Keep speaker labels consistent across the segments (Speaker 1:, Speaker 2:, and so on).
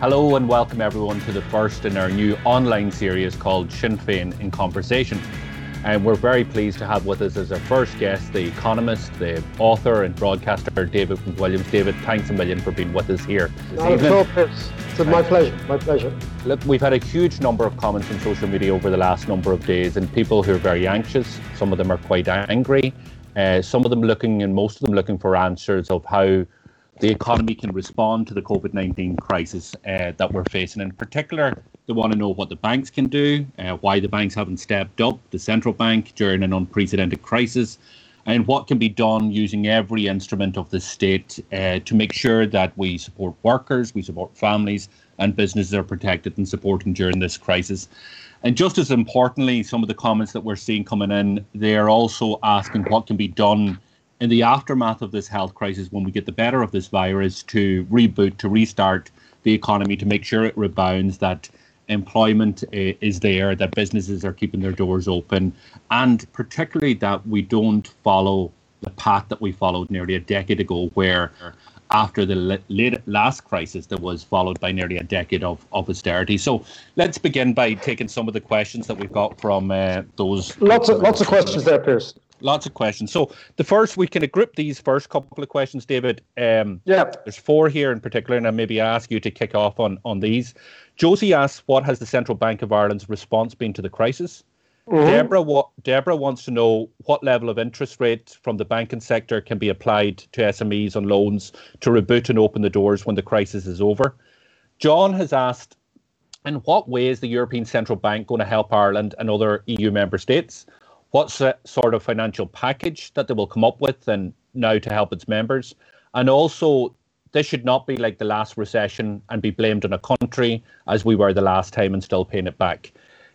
Speaker 1: Hello and welcome everyone to the first in our new online series called Sinn Féin in Conversation. And we're very pleased to have with us as our first guest the economist, the author, and broadcaster David McWilliams. David, thanks a million for being with us here.
Speaker 2: All, Chris. It's my pleasure. My pleasure.
Speaker 1: Look, we've had a huge number of comments on social media over the last number of days, and people who are very anxious. Some of them are quite angry. Uh, some of them looking, and most of them looking for answers of how the economy can respond to the COVID 19 crisis uh, that we're facing. In particular, they want to know what the banks can do, uh, why the banks haven't stepped up, the central bank during an unprecedented crisis, and what can be done using every instrument of the state uh, to make sure that we support workers, we support families, and businesses are protected and supported during this crisis. And just as importantly, some of the comments that we're seeing coming in, they are also asking what can be done in the aftermath of this health crisis, when we get the better of this virus, to reboot, to restart the economy, to make sure it rebounds, that employment uh, is there, that businesses are keeping their doors open, and particularly that we don't follow the path that we followed nearly a decade ago, where after the late, last crisis that was followed by nearly a decade of, of austerity. So let's begin by taking some of the questions that we've got from uh, those.
Speaker 2: Lots of lots of questions there, Pearse
Speaker 1: lots of questions. So the first, we can group these first couple of questions, David.
Speaker 2: Um, yeah.
Speaker 1: There's four here in particular, and I maybe ask you to kick off on on these. Josie asks, "What has the Central Bank of Ireland's response been to the crisis?" Mm-hmm. Deborah, what, Deborah wants to know what level of interest rate from the banking sector can be applied to SMEs on loans to reboot and open the doors when the crisis is over. John has asked, in what way is the European Central Bank going to help Ireland and other EU member states? What sort of financial package that they will come up with and now to help its members. And also, this should not be like the last recession and be blamed on a country as we were the last time and still paying it back.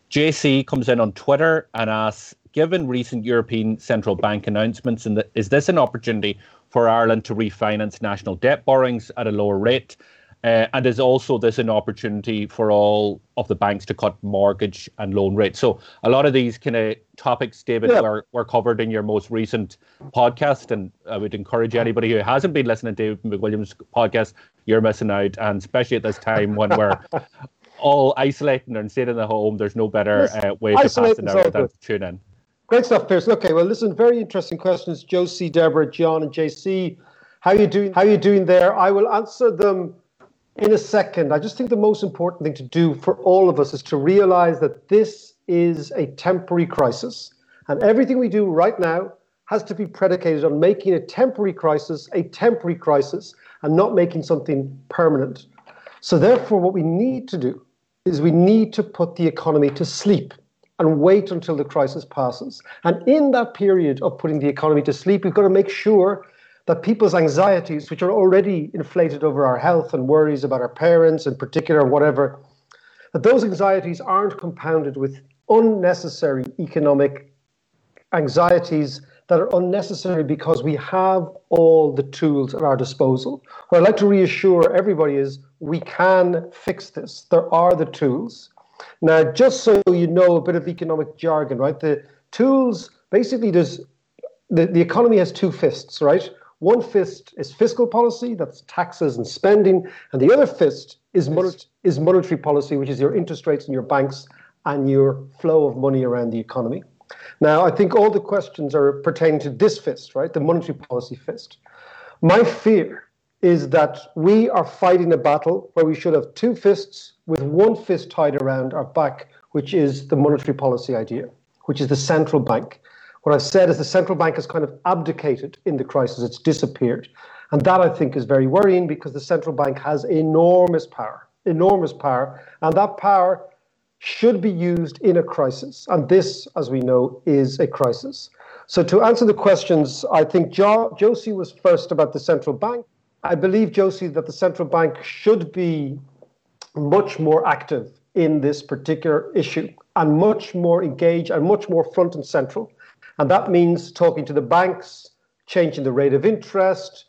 Speaker 1: JC comes in on Twitter and asks, given recent European Central Bank announcements, and is this an opportunity for Ireland to refinance national debt borrowings at a lower rate? Uh, and is also this an opportunity for all of the banks to cut mortgage and loan rates? So a lot of these kind of topics, David, yeah. were, were covered in your most recent podcast. And I would encourage anybody who hasn't been listening to David McWilliams' podcast, you're missing out. And especially at this time when we're all isolating and staying in the home, there's no better uh, way to pass an hour than to tune in.
Speaker 2: Great stuff, Pearse. Okay, well, listen, very interesting questions. Josie, Deborah, John, and JC. How are you doing? How are you doing there? I will answer them in a second. I just think the most important thing to do for all of us is to realize that this is a temporary crisis. And everything we do right now has to be predicated on making a temporary crisis a temporary crisis and not making something permanent. So, therefore, what we need to do is we need to put the economy to sleep and wait until the crisis passes. And in that period of putting the economy to sleep, we've got to make sure that people's anxieties, which are already inflated over our health and worries about our parents in particular, whatever, that those anxieties aren't compounded with unnecessary economic anxieties that are unnecessary because we have all the tools at our disposal. What I'd like to reassure everybody is we can fix this. There are the tools. Now, just so you know a bit of economic jargon, right? The tools basically there's the, the economy has two fists, right? One fist is fiscal policy, that's taxes and spending, and the other fist is, is monetary policy, which is your interest rates and your banks and your flow of money around the economy. Now, I think all the questions are pertaining to this fist, right? The monetary policy fist. My fear is that we are fighting a battle where we should have two fists with one fist tied around our back, which is the monetary policy idea, which is the central bank. What I've said is the central bank has kind of abdicated in the crisis, it's disappeared. And that I think is very worrying because the central bank has enormous power, enormous power. And that power should be used in a crisis. And this, as we know, is a crisis. So to answer the questions, I think jo- Josie was first about the central bank. I believe, Josie, that the central bank should be much more active in this particular issue and much more engaged and much more front and central. And that means talking to the banks, changing the rate of interest,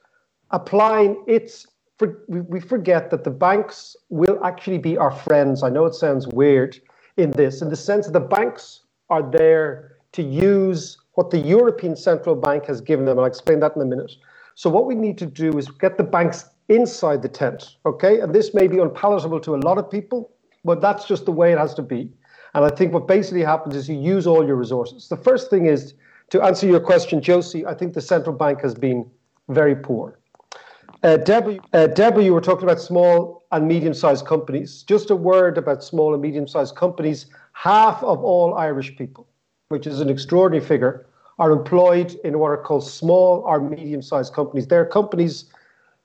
Speaker 2: applying its. For, we forget that the banks will actually be our friends. I know it sounds weird in this, in the sense that the banks are there to use what the European Central Bank has given them. I'll explain that in a minute. So, what we need to do is get the banks inside the tent. Okay, and this may be unpalatable to a lot of people, but that's just the way it has to be. And I think what basically happens is you use all your resources. The first thing is to answer your question, Josie. I think the central bank has been very poor. Uh, Deborah, uh, Deborah, you were talking about small and medium-sized companies. Just a word about small and medium-sized companies. Half of all Irish people, which is an extraordinary figure, are employed in what are called small or medium-sized companies. They're companies,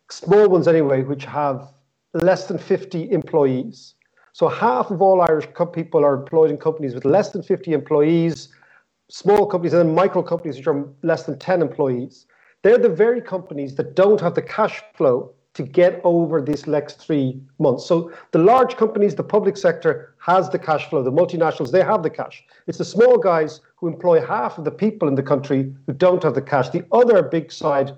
Speaker 2: small ones anyway, which have less than 50 employees. So half of all Irish people are employed in companies with less than 50 employees, small companies, and then micro companies which are less than 10 employees. They're the very companies that don't have the cash flow to get over this next three months. So the large companies, the public sector has the cash flow. The multinationals, they have the cash. It's the small guys who employ half of the people in the country who don't have the cash. The other big side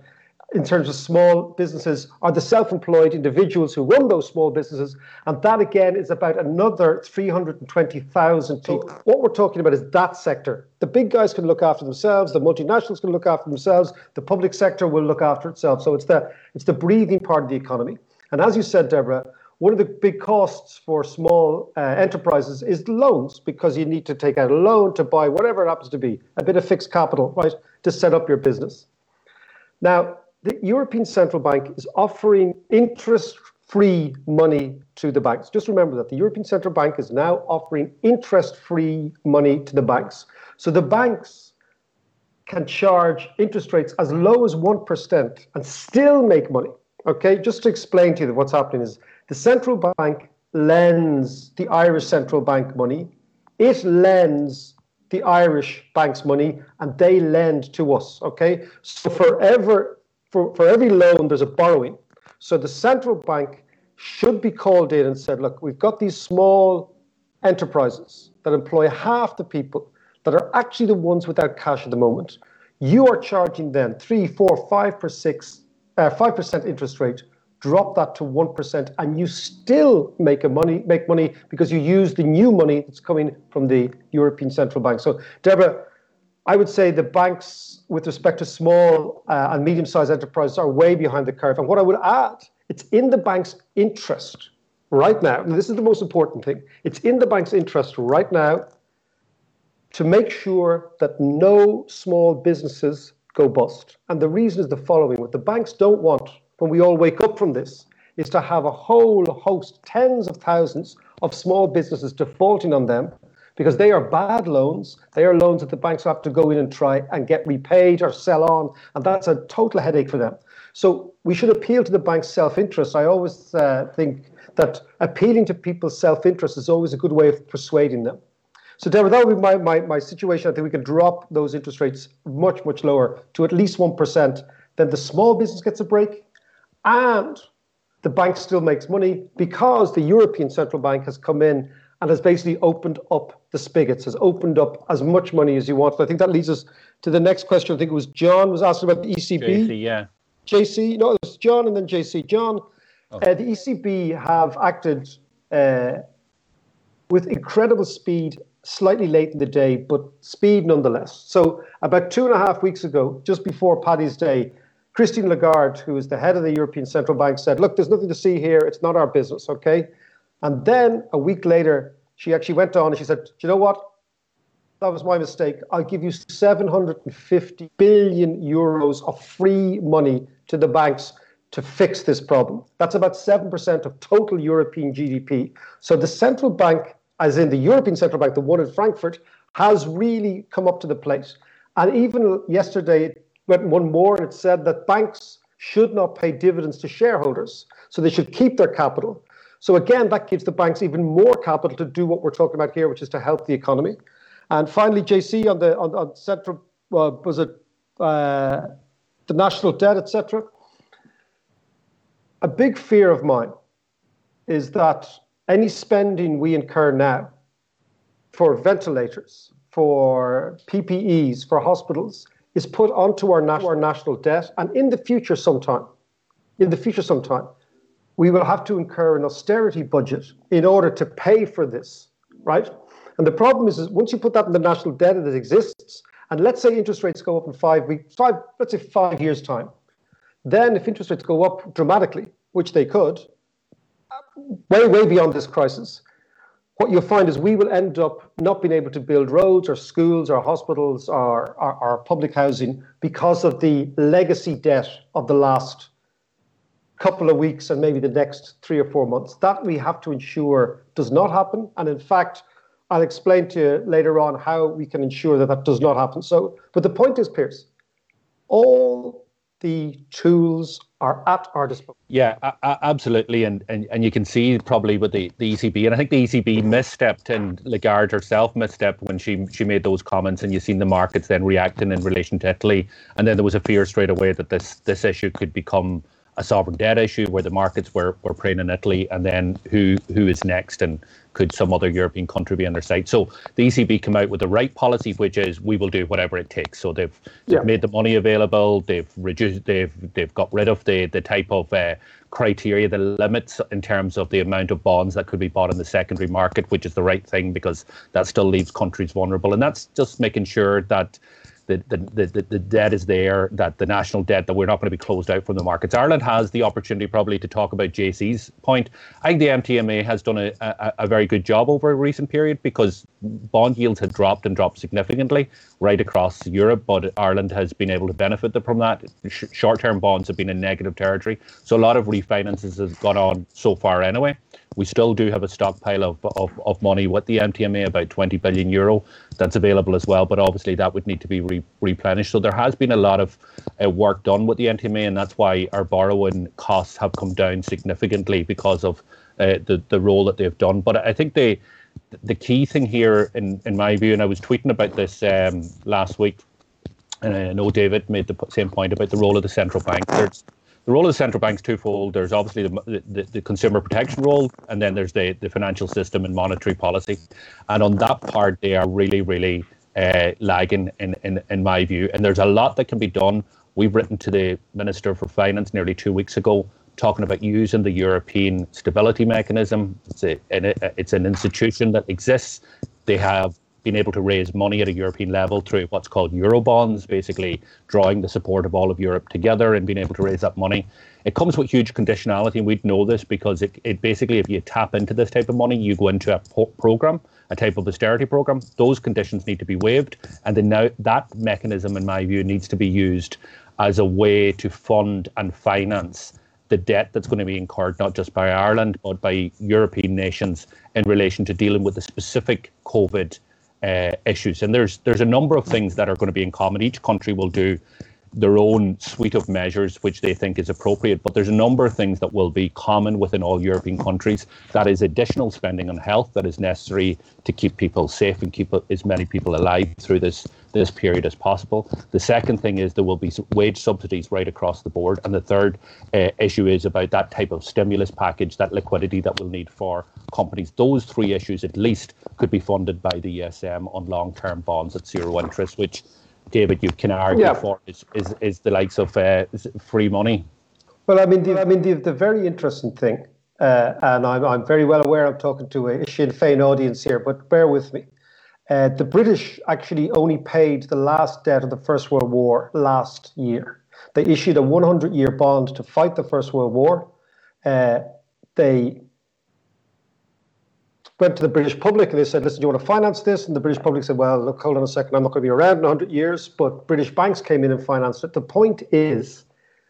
Speaker 2: in terms of small businesses are the self-employed individuals who run those small businesses and that again is about another 320,000 people. So what we're talking about is that sector. The big guys can look after themselves, the multinationals can look after themselves, the public sector will look after itself. So it's the it's the breathing part of the economy. And as you said Deborah, one of the big costs for small uh, enterprises is loans because you need to take out a loan to buy whatever it happens to be, a bit of fixed capital, right, to set up your business. Now, the European Central Bank is offering interest free money to the banks. Just remember that the European Central Bank is now offering interest free money to the banks. So the banks can charge interest rates as low as 1% and still make money. Okay, just to explain to you what's happening is the central bank lends the Irish central bank money, it lends the Irish banks money, and they lend to us. Okay, so forever for, for every loan, there's a borrowing. So the central bank should be called in and said, look, we've got these small enterprises that employ half the people that are actually the ones without cash at the moment. You are charging them three, four, five per six, uh, five percent interest rate. Drop that to one percent, and you still make a money make money because you use the new money that's coming from the European Central Bank. So, Deborah, I would say the banks, with respect to small uh, and medium sized enterprises, are way behind the curve. And what I would add, it's in the bank's interest right now, and this is the most important thing it's in the bank's interest right now to make sure that no small businesses go bust. And the reason is the following what the banks don't want when we all wake up from this is to have a whole host, tens of thousands of small businesses defaulting on them because they are bad loans. They are loans that the banks have to go in and try and get repaid or sell on, and that's a total headache for them. So we should appeal to the bank's self-interest. I always uh, think that appealing to people's self-interest is always a good way of persuading them. So, Deborah, that would be my, my, my situation. I think we can drop those interest rates much, much lower to at least 1%. Then the small business gets a break and the bank still makes money because the European Central Bank has come in and has basically opened up the spigots, has opened up as much money as you want. I think that leads us to the next question. I think it was John was asking about the ECB.
Speaker 1: JC, yeah.
Speaker 2: JC, no, it was John and then JC. John, oh. uh, the ECB have acted uh, with incredible speed, slightly late in the day, but speed nonetheless. So about two and a half weeks ago, just before Paddy's Day, Christine Lagarde, who is the head of the European Central Bank, said, look, there's nothing to see here. It's not our business, okay? And then a week later, she actually went on and she said, Do you know what? That was my mistake. I'll give you 750 billion euros of free money to the banks to fix this problem. That's about 7% of total European GDP. So the central bank, as in the European Central Bank, the one in Frankfurt, has really come up to the plate. And even yesterday, it went one more and it said that banks should not pay dividends to shareholders. So they should keep their capital. So again, that gives the banks even more capital to do what we're talking about here, which is to help the economy. And finally, JC on the on, on central uh, was it uh, the national debt, etc. A big fear of mine is that any spending we incur now for ventilators, for PPEs, for hospitals, is put onto our, our national debt, and in the future, sometime, in the future, sometime, we will have to incur an austerity budget in order to pay for this, right? And the problem is, is once you put that in the national debt that exists, and let's say interest rates go up in five weeks, five, let's say five years' time, then if interest rates go up dramatically, which they could, way, way beyond this crisis, what you'll find is we will end up not being able to build roads or schools or hospitals or, or, or public housing because of the legacy debt of the last couple of weeks and maybe the next three or four months. That we have to ensure does not happen. And in fact, I'll explain to you later on how we can ensure that that does not happen. So, but the point is, Pearse, all the tools are at our disposal.
Speaker 1: Yeah, absolutely, and, and and you can see probably with the, the ECB, and I think the ECB misstepped, and Lagarde herself misstepped when she she made those comments, and you've seen the markets then reacting in relation to Italy, and then there was a fear straight away that this this issue could become a sovereign debt issue where the markets were, were preying in Italy, and then who who is next, and could some other European country be on their side? So the ECB come out with the right policy, which is we will do whatever it takes. So they've, they've made the money available, they've reduced, they've they've got rid of the the type of uh, criteria, the limits in terms of the amount of bonds that could be bought in the secondary market, which is the right thing because that still leaves countries vulnerable, and that's just making sure that the, the, the, the debt is there, that the national debt, that we're not going to be closed out from the markets. Ireland has the opportunity probably to talk about JC's point. I think the NTMA has done a, a, a very good job over a recent period because bond yields had dropped and dropped significantly right across Europe, but Ireland has been able to benefit from that. Sh- short-term bonds have been in negative territory, so a lot of refinances has gone on so far anyway. We still do have a stockpile of, of, of money with the NTMA, about 20 billion euro, that's available as well. But obviously, that would need to be re- replenished. So there has been a lot of uh, work done with the NTMA, and that's why our borrowing costs have come down significantly because of uh, the the role that they've done. But I think they the key thing here, in, in my view, and I was tweeting about this um, last week, and I know David made the same point about the role of the central bank. There's, the role of the central bank is twofold. There's obviously the, the, the, consumer protection role, and then there's the, the financial system and monetary policy. And on that part, they are really, really uh, lagging, in, in, in my view. And there's a lot that can be done. We've written to the Minister for Finance nearly two weeks ago talking about using the European Stability Mechanism. It's, a, it's an institution that exists. They have been able to raise money at a European level through what's called Eurobonds, basically drawing the support of all of Europe together and being able to raise that money. It comes with huge conditionality, and we'd know this because it, it basically, if you tap into this type of money, you go into a po- program, a type of austerity program. Those conditions need to be waived, and then now that mechanism, in my view, needs to be used as a way to fund and finance the debt that's going to be incurred not just by Ireland but by European nations in relation to dealing with the specific COVID uh, issues. And there's there's a number of things that are going to be in common. Each country will do their own suite of measures which they think is appropriate. But there's a number of things that will be common within all European countries. That is additional spending on health that is necessary to keep people safe and keep as many people alive through this this period as possible. The second thing is there will be wage subsidies right across the board. And the third uh, issue is about that type of stimulus package, that liquidity that we'll need for companies. Those three issues at least could be funded by the ESM on long-term bonds at zero interest, which David, you can argue yeah. for is, is, is the likes of uh, free money.
Speaker 2: Well, I mean, the, I mean, the, the very interesting thing, uh, and I'm, I'm very well aware I'm talking to a Sinn Féin audience here, but bear with me. Uh, the British actually only paid the last debt of the First World War last year. They issued a 100 year bond to fight the First World War. Uh, they went to the British public and they said, listen, do you want to finance this? And the British public said, well, look, hold on a second, I'm not going to be around in 100 years. But British banks came in and financed it. The point is,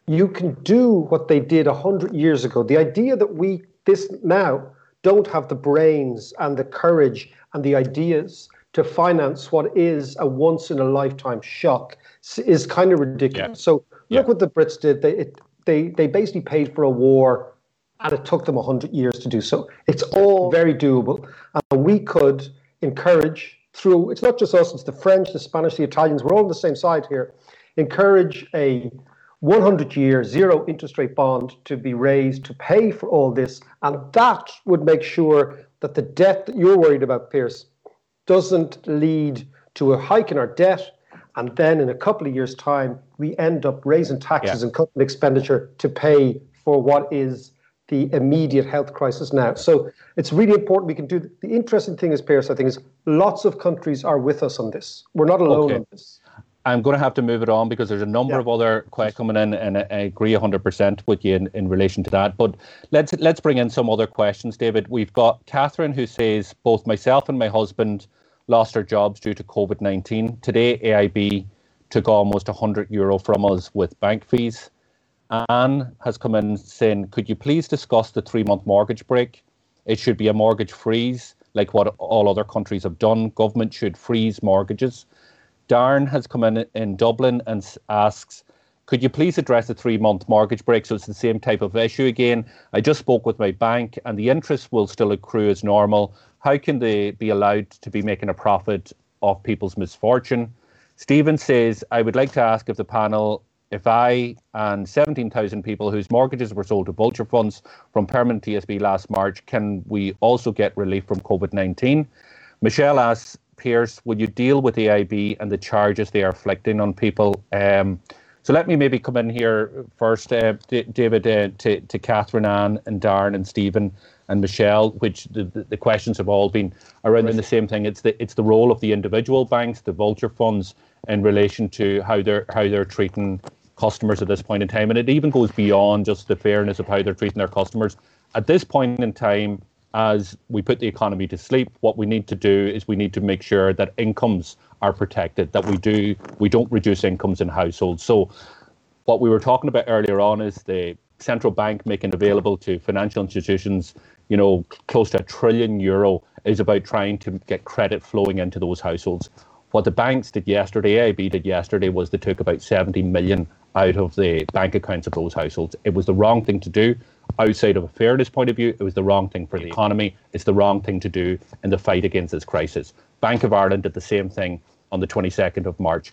Speaker 2: you can do what they did 100 years ago. The idea that we, this now, don't have the brains and the courage and the ideas to finance what is a once in a lifetime shock is kind of ridiculous. Yeah. So look yeah. what the Brits did. They, it, they, they basically paid for a war and it took them 100 years to do so. It's all very doable. And we could encourage through, it's not just us, it's the French, the Spanish, the Italians, we're all on the same side here, encourage a 100 year zero interest rate bond to be raised to pay for all this. And that would make sure that the debt that you're worried about, Pearse, doesn't lead to a hike in our debt. And then in a couple of years' time, we end up raising taxes yeah. and cutting expenditure to pay for what is the immediate health crisis now. So it's really important we can do. The interesting thing is, Pearse, I think, is lots of countries are with us on this. We're not alone okay. on this.
Speaker 1: I'm going to have to move it on because there's a number yeah. of other questions coming in, and I agree 100% with you in, in relation to that. But let's let's bring in some other questions, David. We've got Catherine who says both myself and my husband lost our jobs due to COVID 19. Today, AIB took almost 100 euro from us with bank fees. Anne has come in saying, Could you please discuss the three month mortgage break? It should be a mortgage freeze, like what all other countries have done. Government should freeze mortgages. Darren has come in in Dublin and asks, could you please address the three month mortgage break? So it's the same type of issue again. I just spoke with my bank and the interest will still accrue as normal. How can they be allowed to be making a profit off people's misfortune? Stephen says, I would like to ask if the panel, if I and 17,000 people whose mortgages were sold to vulture funds from permanent TSB last March, can we also get relief from COVID 19? Michelle asks, Pierce, will you deal with the AIB and the charges they are inflicting on people? Um, so let me maybe come in here first, uh, D- David, uh, to, to Catherine Ann and Darren and Stephen and Michelle, which the, the questions have all been around right. the same thing. It's the it's the role of the individual banks, the vulture funds, in relation to how they're how they're treating customers at this point in time, and it even goes beyond just the fairness of how they're treating their customers. At this point in time, as we put the economy to sleep, what we need to do is we need to make sure that incomes are protected, that we do we don't reduce incomes in households. So what we were talking about earlier on is the central bank making available to financial institutions, you know, close to a trillion euro is about trying to get credit flowing into those households. What the banks did yesterday, AIB did yesterday, was they took about 70 million out of the bank accounts of those households. It was the wrong thing to do outside of a fairness point of view, it was the wrong thing for the economy. It's the wrong thing to do in the fight against this crisis. Bank of Ireland did the same thing on the 22nd of March.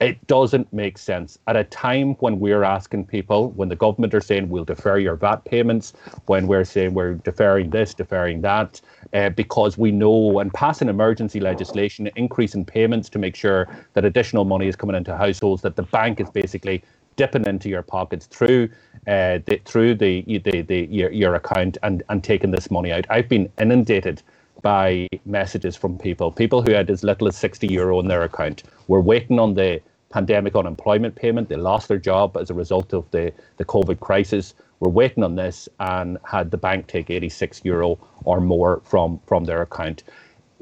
Speaker 1: It doesn't make sense. At a time when we're asking people, when the government are saying we'll defer your VAT payments, when we're saying we're deferring this, deferring that, uh, because we know and passing emergency legislation, increasing payments to make sure that additional money is coming into households, that the bank is basically dipping into your pockets through uh, the, through the, the, the your, your account and, and taking this money out. I've been inundated by messages from people, people who had as little as 60 euro in their account, were waiting on the pandemic unemployment payment. They lost their job as a result of the, the COVID crisis. Were waiting on this and had the bank take 86 euro or more from, from their account.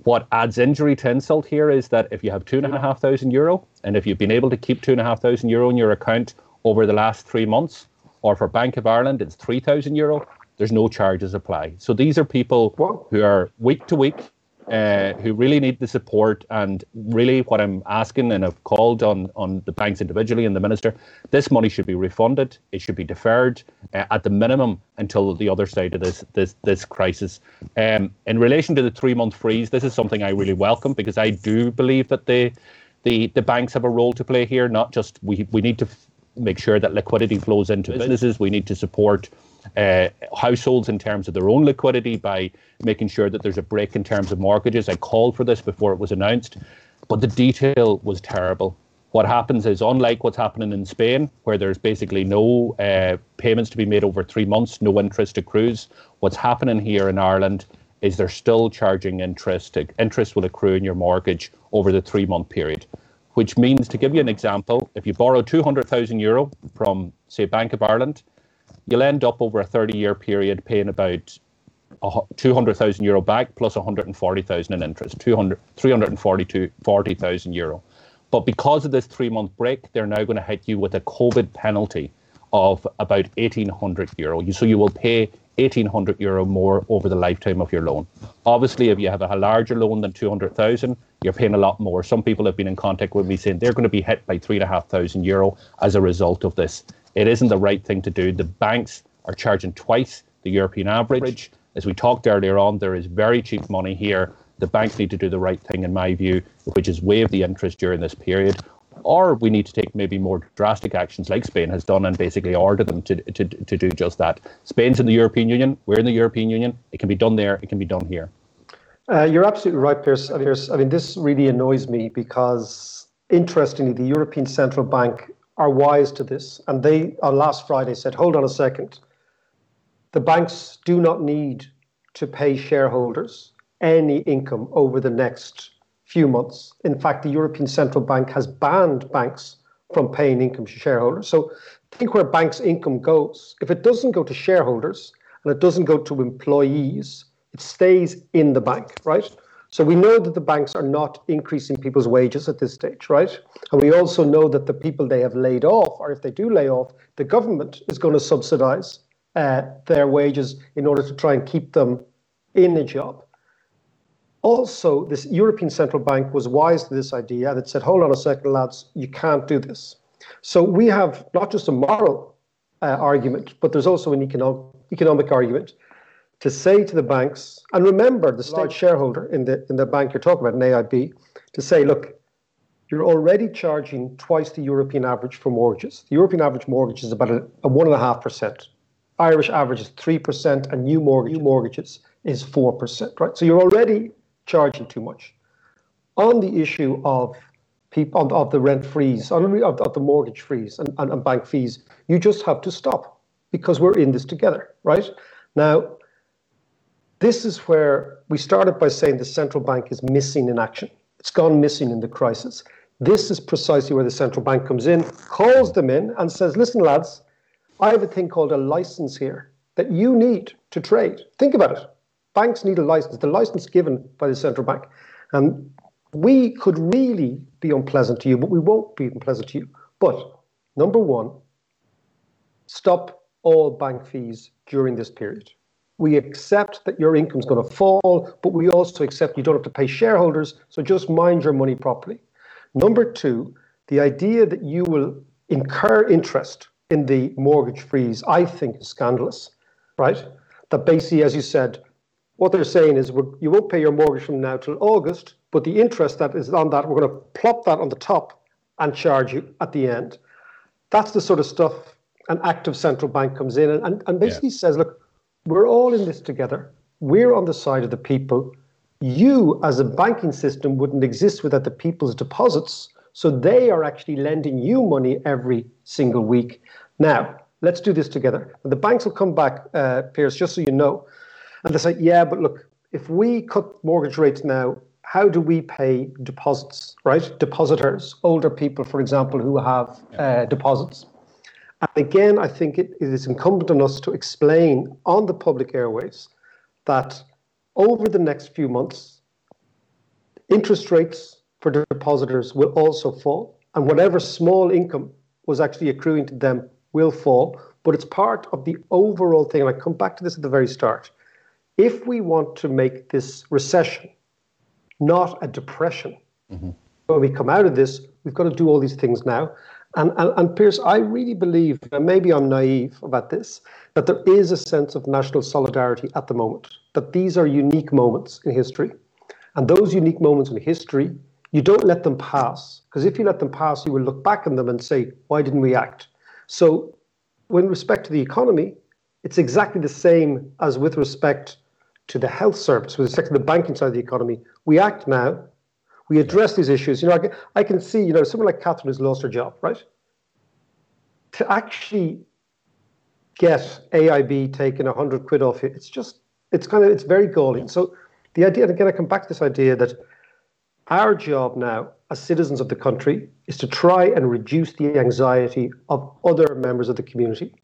Speaker 1: What adds injury to insult here is that if you have two and a half thousand euro, and if you've been able to keep two and a half thousand euro in your account over the last three months, or for Bank of Ireland, it's 3,000 euro, there's no charges apply. So these are people who are week to week, uh, who really need the support. And really, what I'm asking, and I've called on, on the banks individually and the minister, this money should be refunded. It should be deferred uh, at the minimum until the other side of this this this crisis. Um, in relation to the three month freeze, this is something I really welcome because I do believe that the the the banks have a role to play here. Not just we we need to make sure that liquidity flows into businesses. We need to support uh, households in terms of their own liquidity by making sure that there's a break in terms of mortgages. I called for this before it was announced, but the detail was terrible. What happens is, unlike what's happening in Spain, where there's basically no uh, payments to be made over three months, no interest accrues, what's happening here in Ireland is they're still charging interest. Interest will accrue in your mortgage over the three month period which means, to give you an example, if you borrow 200,000 euro from, say, Bank of Ireland, you'll end up over a 30 year period paying about 200,000 euro back plus 140,000 in interest, 200, 340,000 euro. But because of this three month break, they're now going to hit you with a COVID penalty of about 1,800 euro. So you will pay 1,800 euro more over the lifetime of your loan. Obviously, if you have a larger loan than 200,000, you're paying a lot more. Some people have been in contact with me saying they're going to be hit by 3,500 euro as a result of this. It isn't the right thing to do. The banks are charging twice the European average. As we talked earlier on, there is very cheap money here. The banks need to do the right thing, in my view, which is waive the interest during this period or we need to take maybe more drastic actions like Spain has done and basically order them to, to, to do just that. Spain's in the European Union, we're in the European Union. It can be done there, it can be done here.
Speaker 2: Uh, you're absolutely right, Pearse. I mean, I mean, this really annoys me because, interestingly, the European Central Bank are wise to this. And they, on last Friday, said, hold on a second. The banks do not need to pay shareholders any income over the next few months, in fact, the European Central Bank has banned banks from paying income to shareholders. So think where banks' income goes. If it doesn't go to shareholders and it doesn't go to employees, it stays in the bank, right? So we know that the banks are not increasing people's wages at this stage, right? And we also know that the people they have laid off, or if they do lay off, the government is going to subsidize uh, their wages in order to try and keep them in a job. Also, this European Central Bank was wise to this idea that said, hold on a second, lads, you can't do this. So we have not just a moral uh, argument, but there's also an economic, economic argument to say to the banks, and remember the state shareholder in the in the bank you're talking about, an AIB, to say, look, you're already charging twice the European average for mortgages. The European average mortgage is about a, a one and a half percent. Irish average is three percent, and new mortgage new mortgages is four percent. Right, so you're already charging too much. On the issue of people of, of the rent freeze, on the, of, of the mortgage freeze and, and, and bank fees, you just have to stop because we're in this together, right? Now, this is where we started by saying the central bank is missing in action. It's gone missing in the crisis. This is precisely where the central bank comes in, calls them in, and says, listen, lads, I have a thing called a license here that you need to trade. Think about it. Banks need a license, the license given by the central bank. And we could really be unpleasant to you, but we won't be unpleasant to you. But number one, stop all bank fees during this period. We accept that your income is going to fall, but we also accept you don't have to pay shareholders, so just mind your money properly. Number two, the idea that you will incur interest in the mortgage freeze, I think is scandalous, right? That basically, as you said, what they're saying is you won't pay your mortgage from now till August, but the interest that is on that, we're going to plop that on the top and charge you at the end. That's the sort of stuff an active central bank comes in and, and basically yeah. says, look, we're all in this together. We're on the side of the people. You, as a banking system, wouldn't exist without the people's deposits. So they are actually lending you money every single week. Now, let's do this together. And the banks will come back, uh, Pearse, just so you know, and they say, yeah, but look, if we cut mortgage rates now, how do we pay deposits, right? Depositors, older people, for example, who have uh, deposits. And again, I think it, it is incumbent on us to explain on the public airways that over the next few months, interest rates for depositors will also fall, and whatever small income was actually accruing to them will fall. But it's part of the overall thing, and I come back to this at the very start. If we want to make this recession not a depression, mm-hmm. when we come out of this, we've got to do all these things now. And, and, and Pearse, I really believe, and maybe I'm naive about this, that there is a sense of national solidarity at the moment, that these are unique moments in history. And those unique moments in history, you don't let them pass. Because if you let them pass, you will look back on them and say, why didn't we act? So, with respect to the economy, it's exactly the same as with respect to the health service, with respect to the banking side of the economy. We act now, we address these issues. You know, I can, I can see, you know, someone like Catherine has lost her job, right? To actually get AIB taking a hundred quid off it, it's just, it's kind of, it's very galling. So the idea, and again, I come back to this idea that our job now as citizens of the country is to try and reduce the anxiety of other members of the community.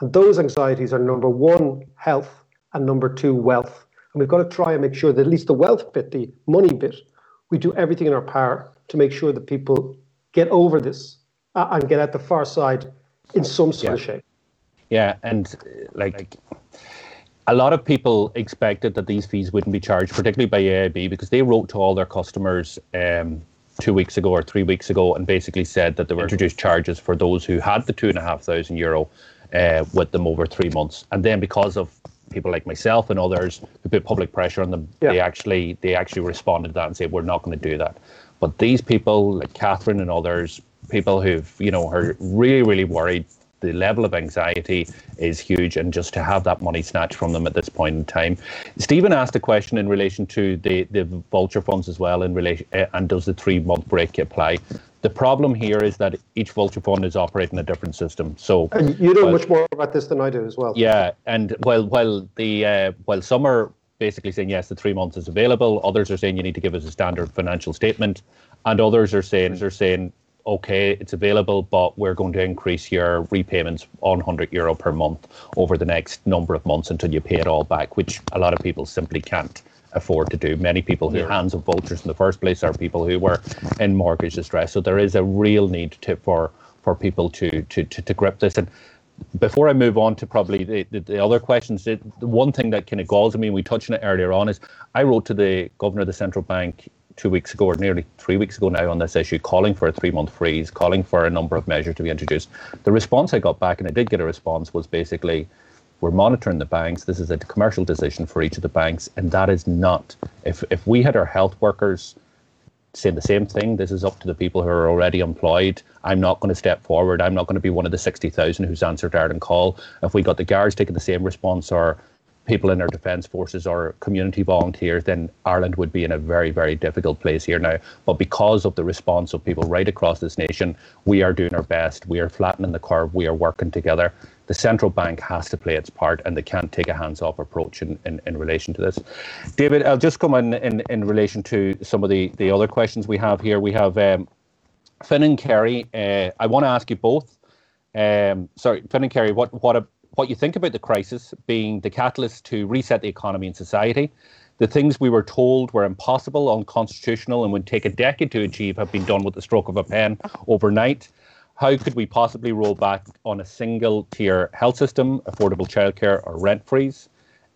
Speaker 2: And those anxieties are number one, health, and number two, wealth. And we've got to try and make sure that at least the wealth bit, the money bit, we do everything in our power to make sure that people get over this uh, and get at the far side in some sort
Speaker 1: yeah.
Speaker 2: of shape.
Speaker 1: Yeah, and uh, like a lot of people expected that these fees wouldn't be charged, particularly by AIB, because they wrote to all their customers um, two weeks ago or three weeks ago and basically said that they were introduced charges for those who had the two and a half thousand euro uh, with them over three months. And then because of people like myself and others who put public pressure on them, yeah. they actually they actually responded to that and said we're not going to do that. But these people like Catherine and others, people who've you know are really really worried. The level of anxiety is huge, and just to have that money snatched from them at this point in time. Stephen asked a question in relation to the, the vulture funds as well, in relation, uh, and does the three month break apply? The problem here is that each vulture fund is operating a different system. So
Speaker 2: and you know well, much more about this than I do as well.
Speaker 1: Yeah, and while while the uh, while some are basically saying yes, the three months is available. Others are saying you need to give us a standard financial statement, and others are saying are saying okay, it's available, but we're going to increase your repayments on 100 euro per month over the next number of months until you pay it all back, which a lot of people simply can't afford to do. Many people who yeah. hands of vultures in the first place are people who were in mortgage distress. So there is a real need to, for for people to to to, to grip this. And before I move on to probably the, the, the other questions, the, the one thing that kind of galls me, and we touched on it earlier on, is I wrote to the governor of the central bank two weeks ago, or nearly three weeks ago now, on this issue, calling for a three month freeze, calling for a number of measures to be introduced. The response I got back, and I did get a response, was basically, we're monitoring the banks. This is a commercial decision for each of the banks, and that is not. If if we had our health workers saying the same thing, this is up to the people who are already employed. I'm not going to step forward. I'm not going to be one of the sixty thousand who's answered Ireland call. If we got the guards taking the same response, or people in our defence forces or community volunteers, then Ireland would be in a very, very difficult place here now. But because of the response of people right across this nation, we are doing our best. We are flattening the curve. We are working together. The central bank has to play its part and they can't take a hands off approach in, in, in relation to this. David, I'll just come in, in in relation to some of the, the other questions we have here. We have um, Finn and Kerry. Uh, I want to ask you both. Um, sorry, Finn and Kerry, what, what a what you think about the crisis being the catalyst to reset the economy and society. The things we were told were impossible, unconstitutional, and would take a decade to achieve have been done with the stroke of a pen overnight. How could we possibly roll back on a single tier health system, affordable childcare, or rent freeze?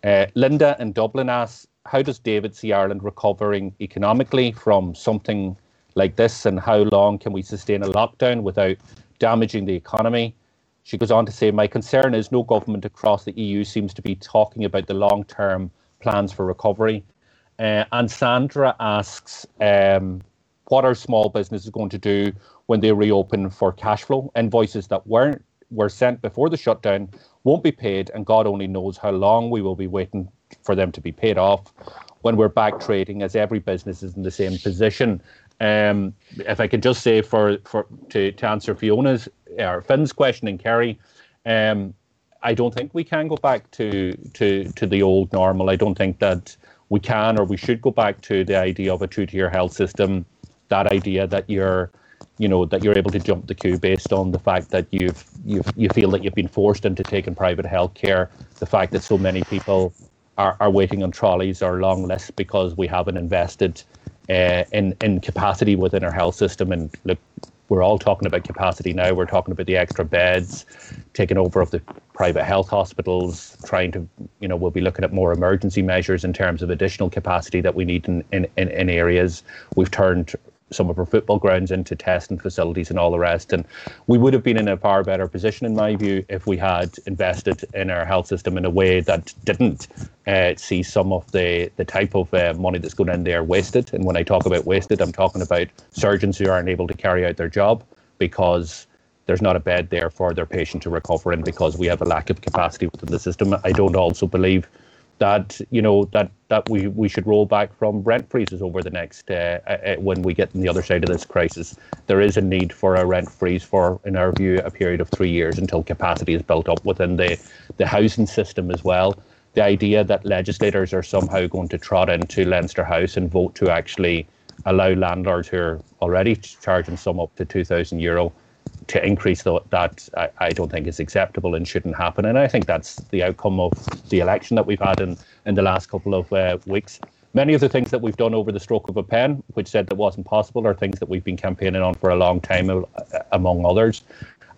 Speaker 1: Uh, Linda in Dublin asks, How does David see Ireland recovering economically from something like this, and how long can we sustain a lockdown without damaging the economy? She goes on to say, My concern is no government across the EU seems to be talking about the long term plans for recovery. Uh, and Sandra asks, um, What are small businesses going to do when they reopen for cash flow? Invoices that weren't were sent before the shutdown won't be paid, and God only knows how long we will be waiting for them to be paid off when we're back trading, as every business is in the same position. Um, if I could just say for, for to, to answer Fiona's or Finn's question and Kerry, um, I don't think we can go back to, to to the old normal. I don't think that we can or we should go back to the idea of a two-tier health system. That idea that you're, you know, that you're able to jump the queue based on the fact that you've you've you feel that you've been forced into taking private health care. The fact that so many people are, are waiting on trolleys or long lists because we haven't invested uh, in in capacity within our health system. And look, we're all talking about capacity now. We're talking about the extra beds, taking over of the private health hospitals, trying to, you know, we'll be looking at more emergency measures in terms of additional capacity that we need in, in, in areas. We've turned some of our football grounds into testing facilities and all the rest. And we would have been in a far better position, in my view, if we had invested in our health system in a way that didn't uh, see some of the, the type of uh, money that's going in there wasted. And when I talk about wasted, I'm talking about surgeons who aren't able to carry out their job because there's not a bed there for their patient to recover in because we have a lack of capacity within the system. I don't also believe that you know that that we we should roll back from rent freezes over the next uh, uh, uh, when we get on the other side of this crisis. There is a need for a rent freeze for, in our view, a period of three years until capacity is built up within the the housing system as well. The idea that legislators are somehow going to trot into Leinster House and vote to actually allow landlords who are already charging some up to two thousand euro to increase the, that, I, I, don't think is acceptable and shouldn't happen. And I think that's the outcome of the election that we've had in, in the last couple of uh, weeks. Many of the things that we've done over the stroke of a pen, which said that wasn't possible, are things that we've been campaigning on for a long time, uh, among others.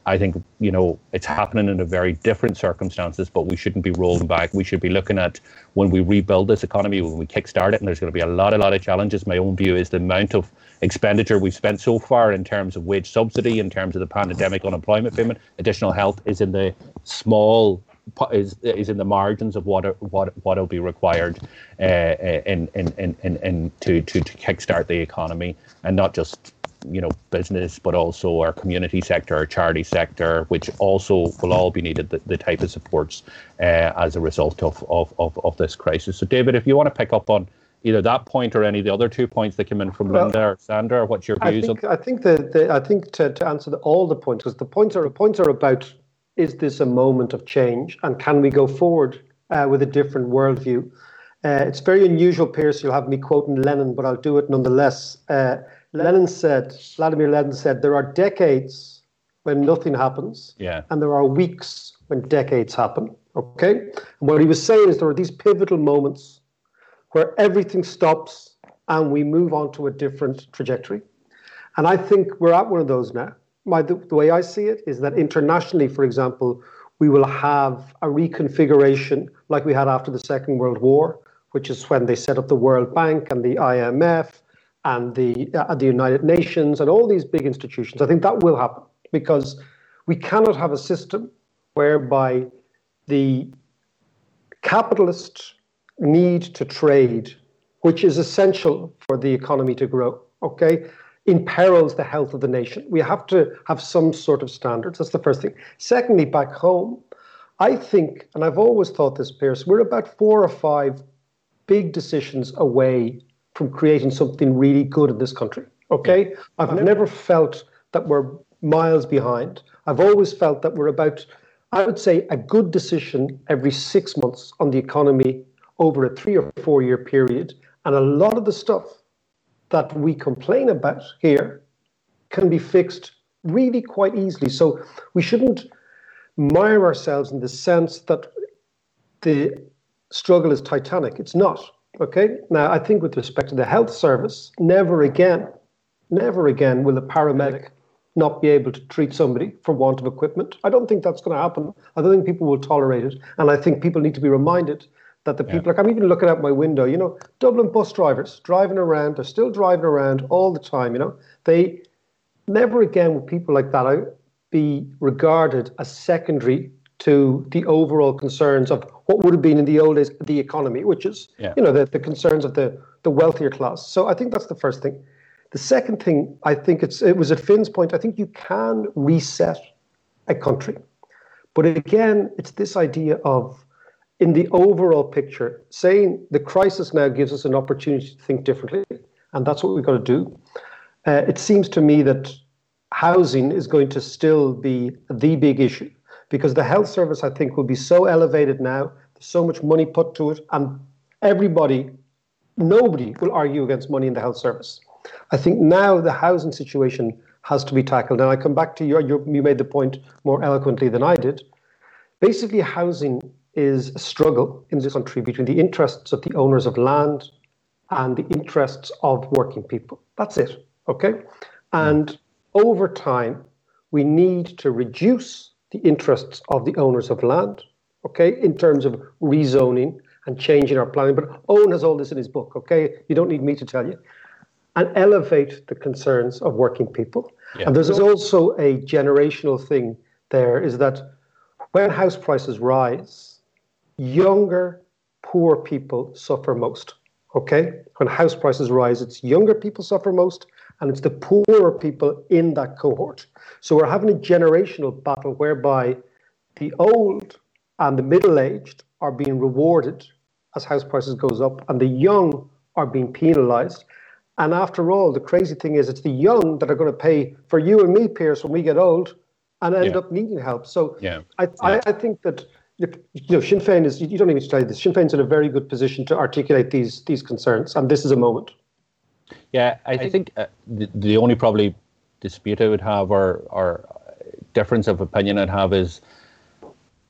Speaker 1: I think you know it's happening in a very different circumstances, but we shouldn't be rolling back. We should be looking at when we rebuild this economy, when we kickstart it, and there's going to be a lot, a lot of challenges. My own view is the amount of expenditure we've spent so far in terms of wage subsidy, in terms of the pandemic unemployment payment, additional health is in the small is is in the margins of what what what will be required uh, uh, in, in, in, in, in to, to to kickstart the economy. And not just you know business but also our community sector our charity sector which also will all be needed the, the type of supports uh, as a result of, of, of, of this crisis. So david if you want to pick up on either that point or any of the other two points that came in from well, Linda or Sandra? What's your views?
Speaker 2: I think, on? I think the, the I think to, to answer the, all the points because the points are points are about is this a moment of change and can we go forward uh, with a different worldview? Uh, it's very unusual, Pearse. You'll have me quoting Lenin, but I'll do it nonetheless. Uh, Lenin said, Vladimir Lenin said, there are decades when nothing happens,
Speaker 1: yeah.
Speaker 2: and there are weeks when decades happen. Okay? And what he was saying is there are these pivotal moments where everything stops and we move on to a different trajectory. And I think we're at one of those now. My, the, the way I see it is that internationally, for example, we will have a reconfiguration like we had after the Second World War, which is when they set up the World Bank and the IMF and the, uh, the United Nations and all these big institutions. I think that will happen because we cannot have a system whereby the capitalists need to trade, which is essential for the economy to grow, okay, imperils the health of the nation. We have to have some sort of standards. That's the first thing. Secondly, back home, I think, and I've always thought this, Pearse, we're about four or five big decisions away from creating something really good in this country. Okay? I've never felt that we're miles behind. I've always felt that we're about I would say a good decision every six months on the economy over a three or four year period. And a lot of the stuff that we complain about here can be fixed really quite easily. So we shouldn't mire ourselves in the sense that the struggle is titanic. It's not. Okay. Now, I think with respect to the health service, never again, never again will a paramedic not be able to treat somebody for want of equipment. I don't think that's going to happen. I don't think people will tolerate it. And I think people need to be reminded that the people, yeah. like I'm even looking out my window, you know, Dublin bus drivers driving around, they're still driving around all the time, you know. They never again will people like that be regarded as secondary to the overall concerns of what would have been in the old days the economy, which is, yeah. you know, the, the concerns of the, the wealthier class. So I think that's the first thing. The second thing, I think it's it was at Finn's point. I think you can reset a country, but again, it's this idea of in the overall picture, saying the crisis now gives us an opportunity to think differently, and that's what we've got to do. Uh, it seems to me that housing is going to still be the big issue because the health service, I think, will be so elevated now. There's so much money put to it, and everybody, nobody will argue against money in the health service. I think now the housing situation has to be tackled. And I come back to your, you made the point more eloquently than I did. Basically, housing is a struggle in this country between the interests of the owners of land and the interests of working people. That's it. Okay. And over time, we need to reduce the interests of the owners of land, okay, in terms of rezoning and changing our planning. But Eoin has all this in his book, okay? You don't need me to tell you and elevate the concerns of working people. Yeah. And there's also a generational thing there is that when house prices rise, younger, poor people suffer most. Okay? When house prices rise, it's younger people suffer most, and it's the poorer people in that cohort. So we're having a generational battle whereby the old and the middle aged are being rewarded as house prices goes up, and the young are being penalized. And after all, the crazy thing is, it's the young that are going to pay for you and me, Pearse, when we get old and end yeah. up needing help. So
Speaker 1: yeah.
Speaker 2: I, yeah. I, I, think that you know, Sinn Féin is, you don't need to tell you this, Sinn Féin's in a very good position to articulate these, these concerns, and this is a moment.
Speaker 1: Yeah, I, I think uh, the, the only probably dispute I would have or, or difference of opinion I'd have is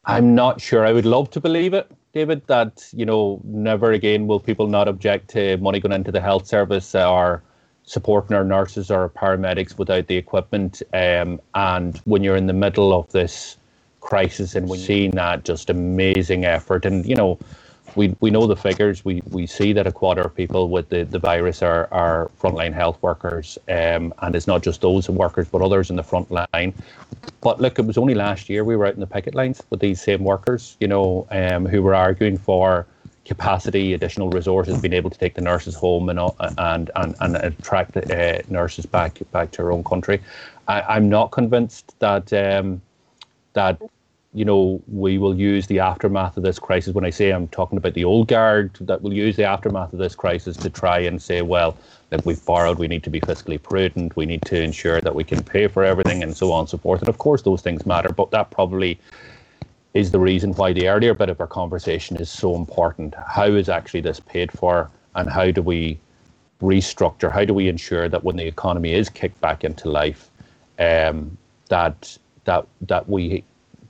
Speaker 1: I'm not sure. I would love to believe it David, that you know never again will people not object to money going into the health service or supporting our nurses or paramedics without the equipment. Um, and when you're in the middle of this crisis and we've seen that just amazing effort, and you know we, we know the figures. We, we see that a quarter of people with the, the virus are, are frontline health workers. Um, and it's not just those workers, but others in the front line. But look, it was only last year we were out in the picket lines with these same workers, you know, um, who were arguing for capacity, additional resources, being able to take the nurses home and and and, and attract uh, nurses back back to our own country. I, am not convinced that um, that you know, we will use the aftermath of this crisis. When I say I'm talking about the old guard, that will use the aftermath of this crisis to try and say, well, that we've borrowed, we need to be fiscally prudent, we need to ensure that we can pay for everything, and so on and so forth. And of course, those things matter, but that probably is the reason why the earlier bit of our conversation is so important. How is actually this paid for, and how do we restructure? How do we ensure that when the economy is kicked back into life, um, that that that we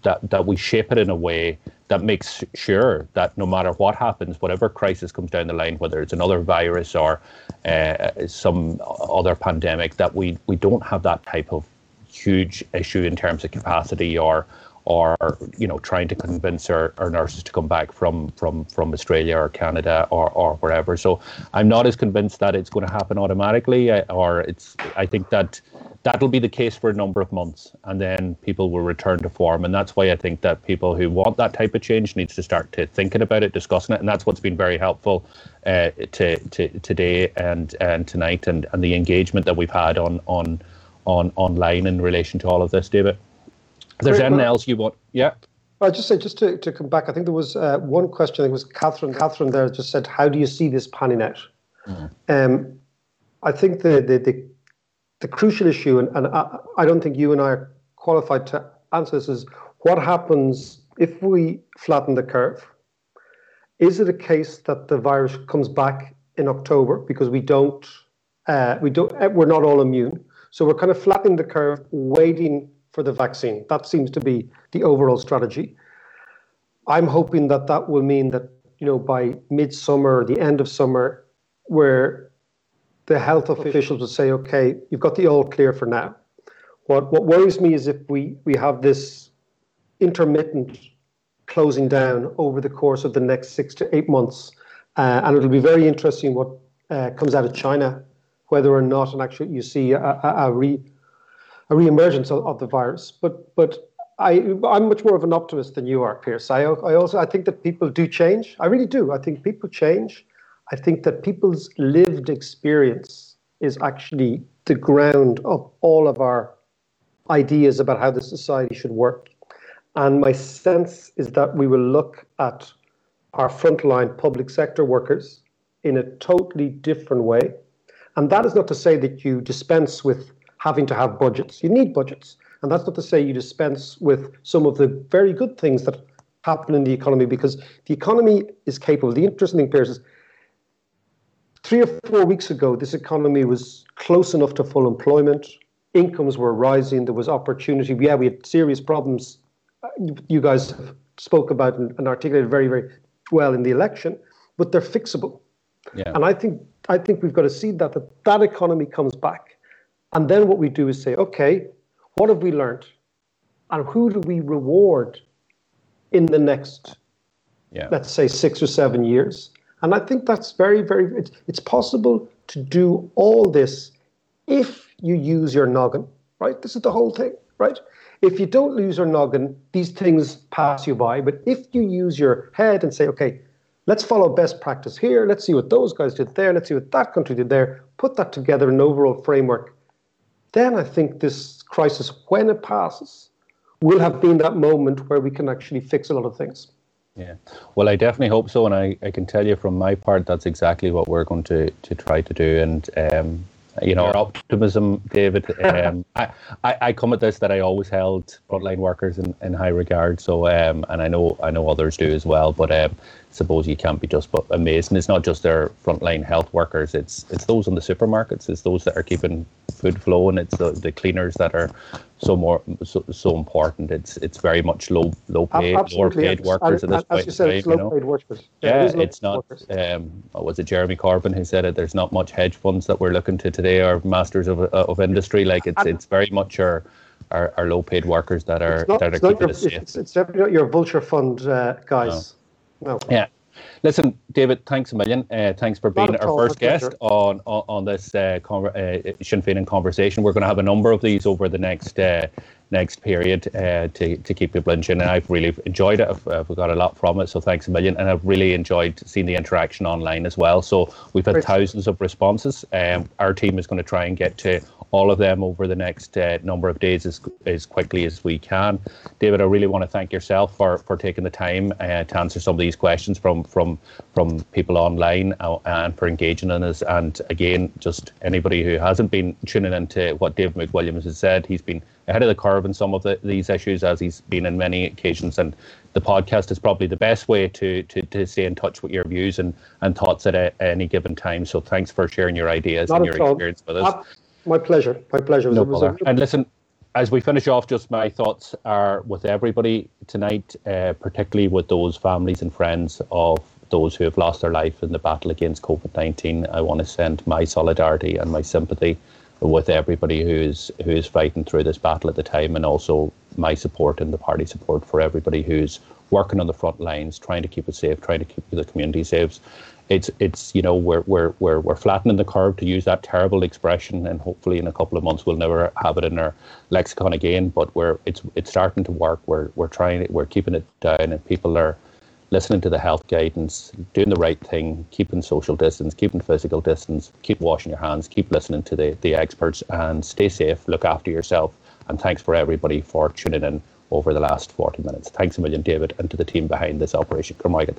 Speaker 1: that that we shape it in a way that makes sure that no matter what happens, whatever crisis comes down the line, whether it's another virus or uh, some other pandemic, that we we don't have that type of huge issue in terms of capacity or or you know trying to convince our, our nurses to come back from from from Australia or Canada or, or wherever. So I'm not as convinced that it's going to happen automatically, uh, or it's. I think that that'll be the case for a number of months, and then people will return to form. And that's why I think that people who want that type of change needs to start to thinking about it, discussing it, and that's what's been very helpful uh, to, to today and and tonight, and and the engagement that we've had on on on online in relation to all of this, David. There's anything else you want, yeah.
Speaker 2: I just say just to, to come back. I think there was uh, one question. I think it was Catherine. Catherine there just said, "How do you see this panning out?" Mm. Um, I think the, the the the crucial issue, and, and I, I, don't think you and I are qualified to answer this, is what happens if we flatten the curve? Is it a case that the virus comes back in October because we don't uh, we don't we're not all immune, so we're kind of flattening the curve, waiting for the vaccine. That seems to be the overall strategy. I'm hoping that that will mean that you know by midsummer, the end of summer, where the health officials will say, okay, you've got the all clear for now. What what worries me is if we we have this intermittent closing down over the course of the next six to eight months, uh, and it'll be very interesting what uh, comes out of China, whether or not and actually you see a, a, a re a reemergence of, of the virus. But but I I'm much more of an optimist than you are, Pearse. I I also I think that people do change. I really do. I think people change. I think that people's lived experience is actually the ground of all of our ideas about how the society should work. And my sense is that we will look at our frontline public sector workers in a totally different way. And that is not to say that you dispense with having to have budgets. You need budgets. And that's not to say you dispense with some of the very good things that happen in the economy because the economy is capable. The interesting thing, is three or four weeks ago, this economy was close enough to full employment. Incomes were rising. There was opportunity. Yeah, we had serious problems. Uh, you guys spoke about and, and articulated very, very well in the election, but they're fixable. Yeah. And I think I think we've got to see that that that economy comes back and then what we do is say, okay, what have we learned? And who do we reward in the next, yeah. let's say, six or seven years? And I think that's very, very, it's, it's possible to do all this if you use your noggin, right? This is the whole thing, right? If you don't use your noggin, these things pass you by. But if you use your head and say, okay, let's follow best practice here, let's see what those guys did there, let's see what that country did there, put that together in an overall framework, then I think this crisis, when it passes, will have been that moment where we can actually fix a lot of things.
Speaker 1: Yeah, well, I definitely hope so, and I, I can tell you from my part that's exactly what we're going to, to try to do. And um, you know, our optimism, David. Um, I, I, I come at this that I always held frontline workers in, in high regard. So, um, and I know I know others do as well. But um, suppose you can't be just but amazed. And it's not just their frontline health workers. It's it's those in the supermarkets. It's those that are keeping food flow, and It's the, the cleaners that are so more so, so important. It's it's very much low low paid lower paid workers
Speaker 2: and,
Speaker 1: at this
Speaker 2: point. You said, it's low paid workers.
Speaker 1: Yeah, yeah it's not. Um, was it Jeremy Corbyn who said it? There's not much hedge funds that we're looking to today, or masters of of industry. Like it's and, it's very much our our, our low paid workers that are not, that are keeping
Speaker 2: your,
Speaker 1: us safe.
Speaker 2: It's, it's definitely not your vulture fund uh, guys. No. no.
Speaker 1: Yeah. Listen, David, thanks a million. Uh, thanks for being our first guest on, on, on this uh, con- uh, Sinn Féin conversation. We're going to have a number of these over the next uh, next period uh, to, to keep people in tune. And I've really enjoyed it. I've, I've, got a lot from it. So thanks a million. And I've really enjoyed seeing the interaction online as well. So we've had Great. thousands of responses. Um, our team is going to try and get to all of them over the next uh, number of days as, as quickly as we can. David, I really want to thank yourself for, for taking the time uh, to answer some of these questions from from from people online uh, and for engaging in us. And again, just anybody who hasn't been tuning into what Dave McWilliams has said, he's been ahead of the curve in some of the, these issues as he's been in many occasions and the podcast is probably the best way to, to, to stay in touch with your views and, and thoughts at a, any given time. So thanks for sharing your ideas Not and your experience with us.
Speaker 2: My pleasure. My pleasure.
Speaker 1: No a, and listen, as we finish off, just my thoughts are with everybody tonight, uh, particularly with those families and friends of those who have lost their life in the battle against COVID 19. I want to send my solidarity and my sympathy with everybody who is who is fighting through this battle at the time, and also my support and the party support for everybody who's working on the front lines, trying to keep it safe, trying to keep the community safe. It's it's you know we're we're we're we're flattening the curve to use that terrible expression, and hopefully in a couple of months we'll never have it in our lexicon again. But we're it's it's starting to work. We're we're trying it. we're keeping it down, and people are listening to the health guidance, doing the right thing, keeping social distance, keeping physical distance, keep washing your hands, keep listening to the, the experts, and stay safe, look after yourself. And thanks for everybody for tuning in over the last 40 minutes. Thanks a million, David, and to the team behind this operation. Cormaigad.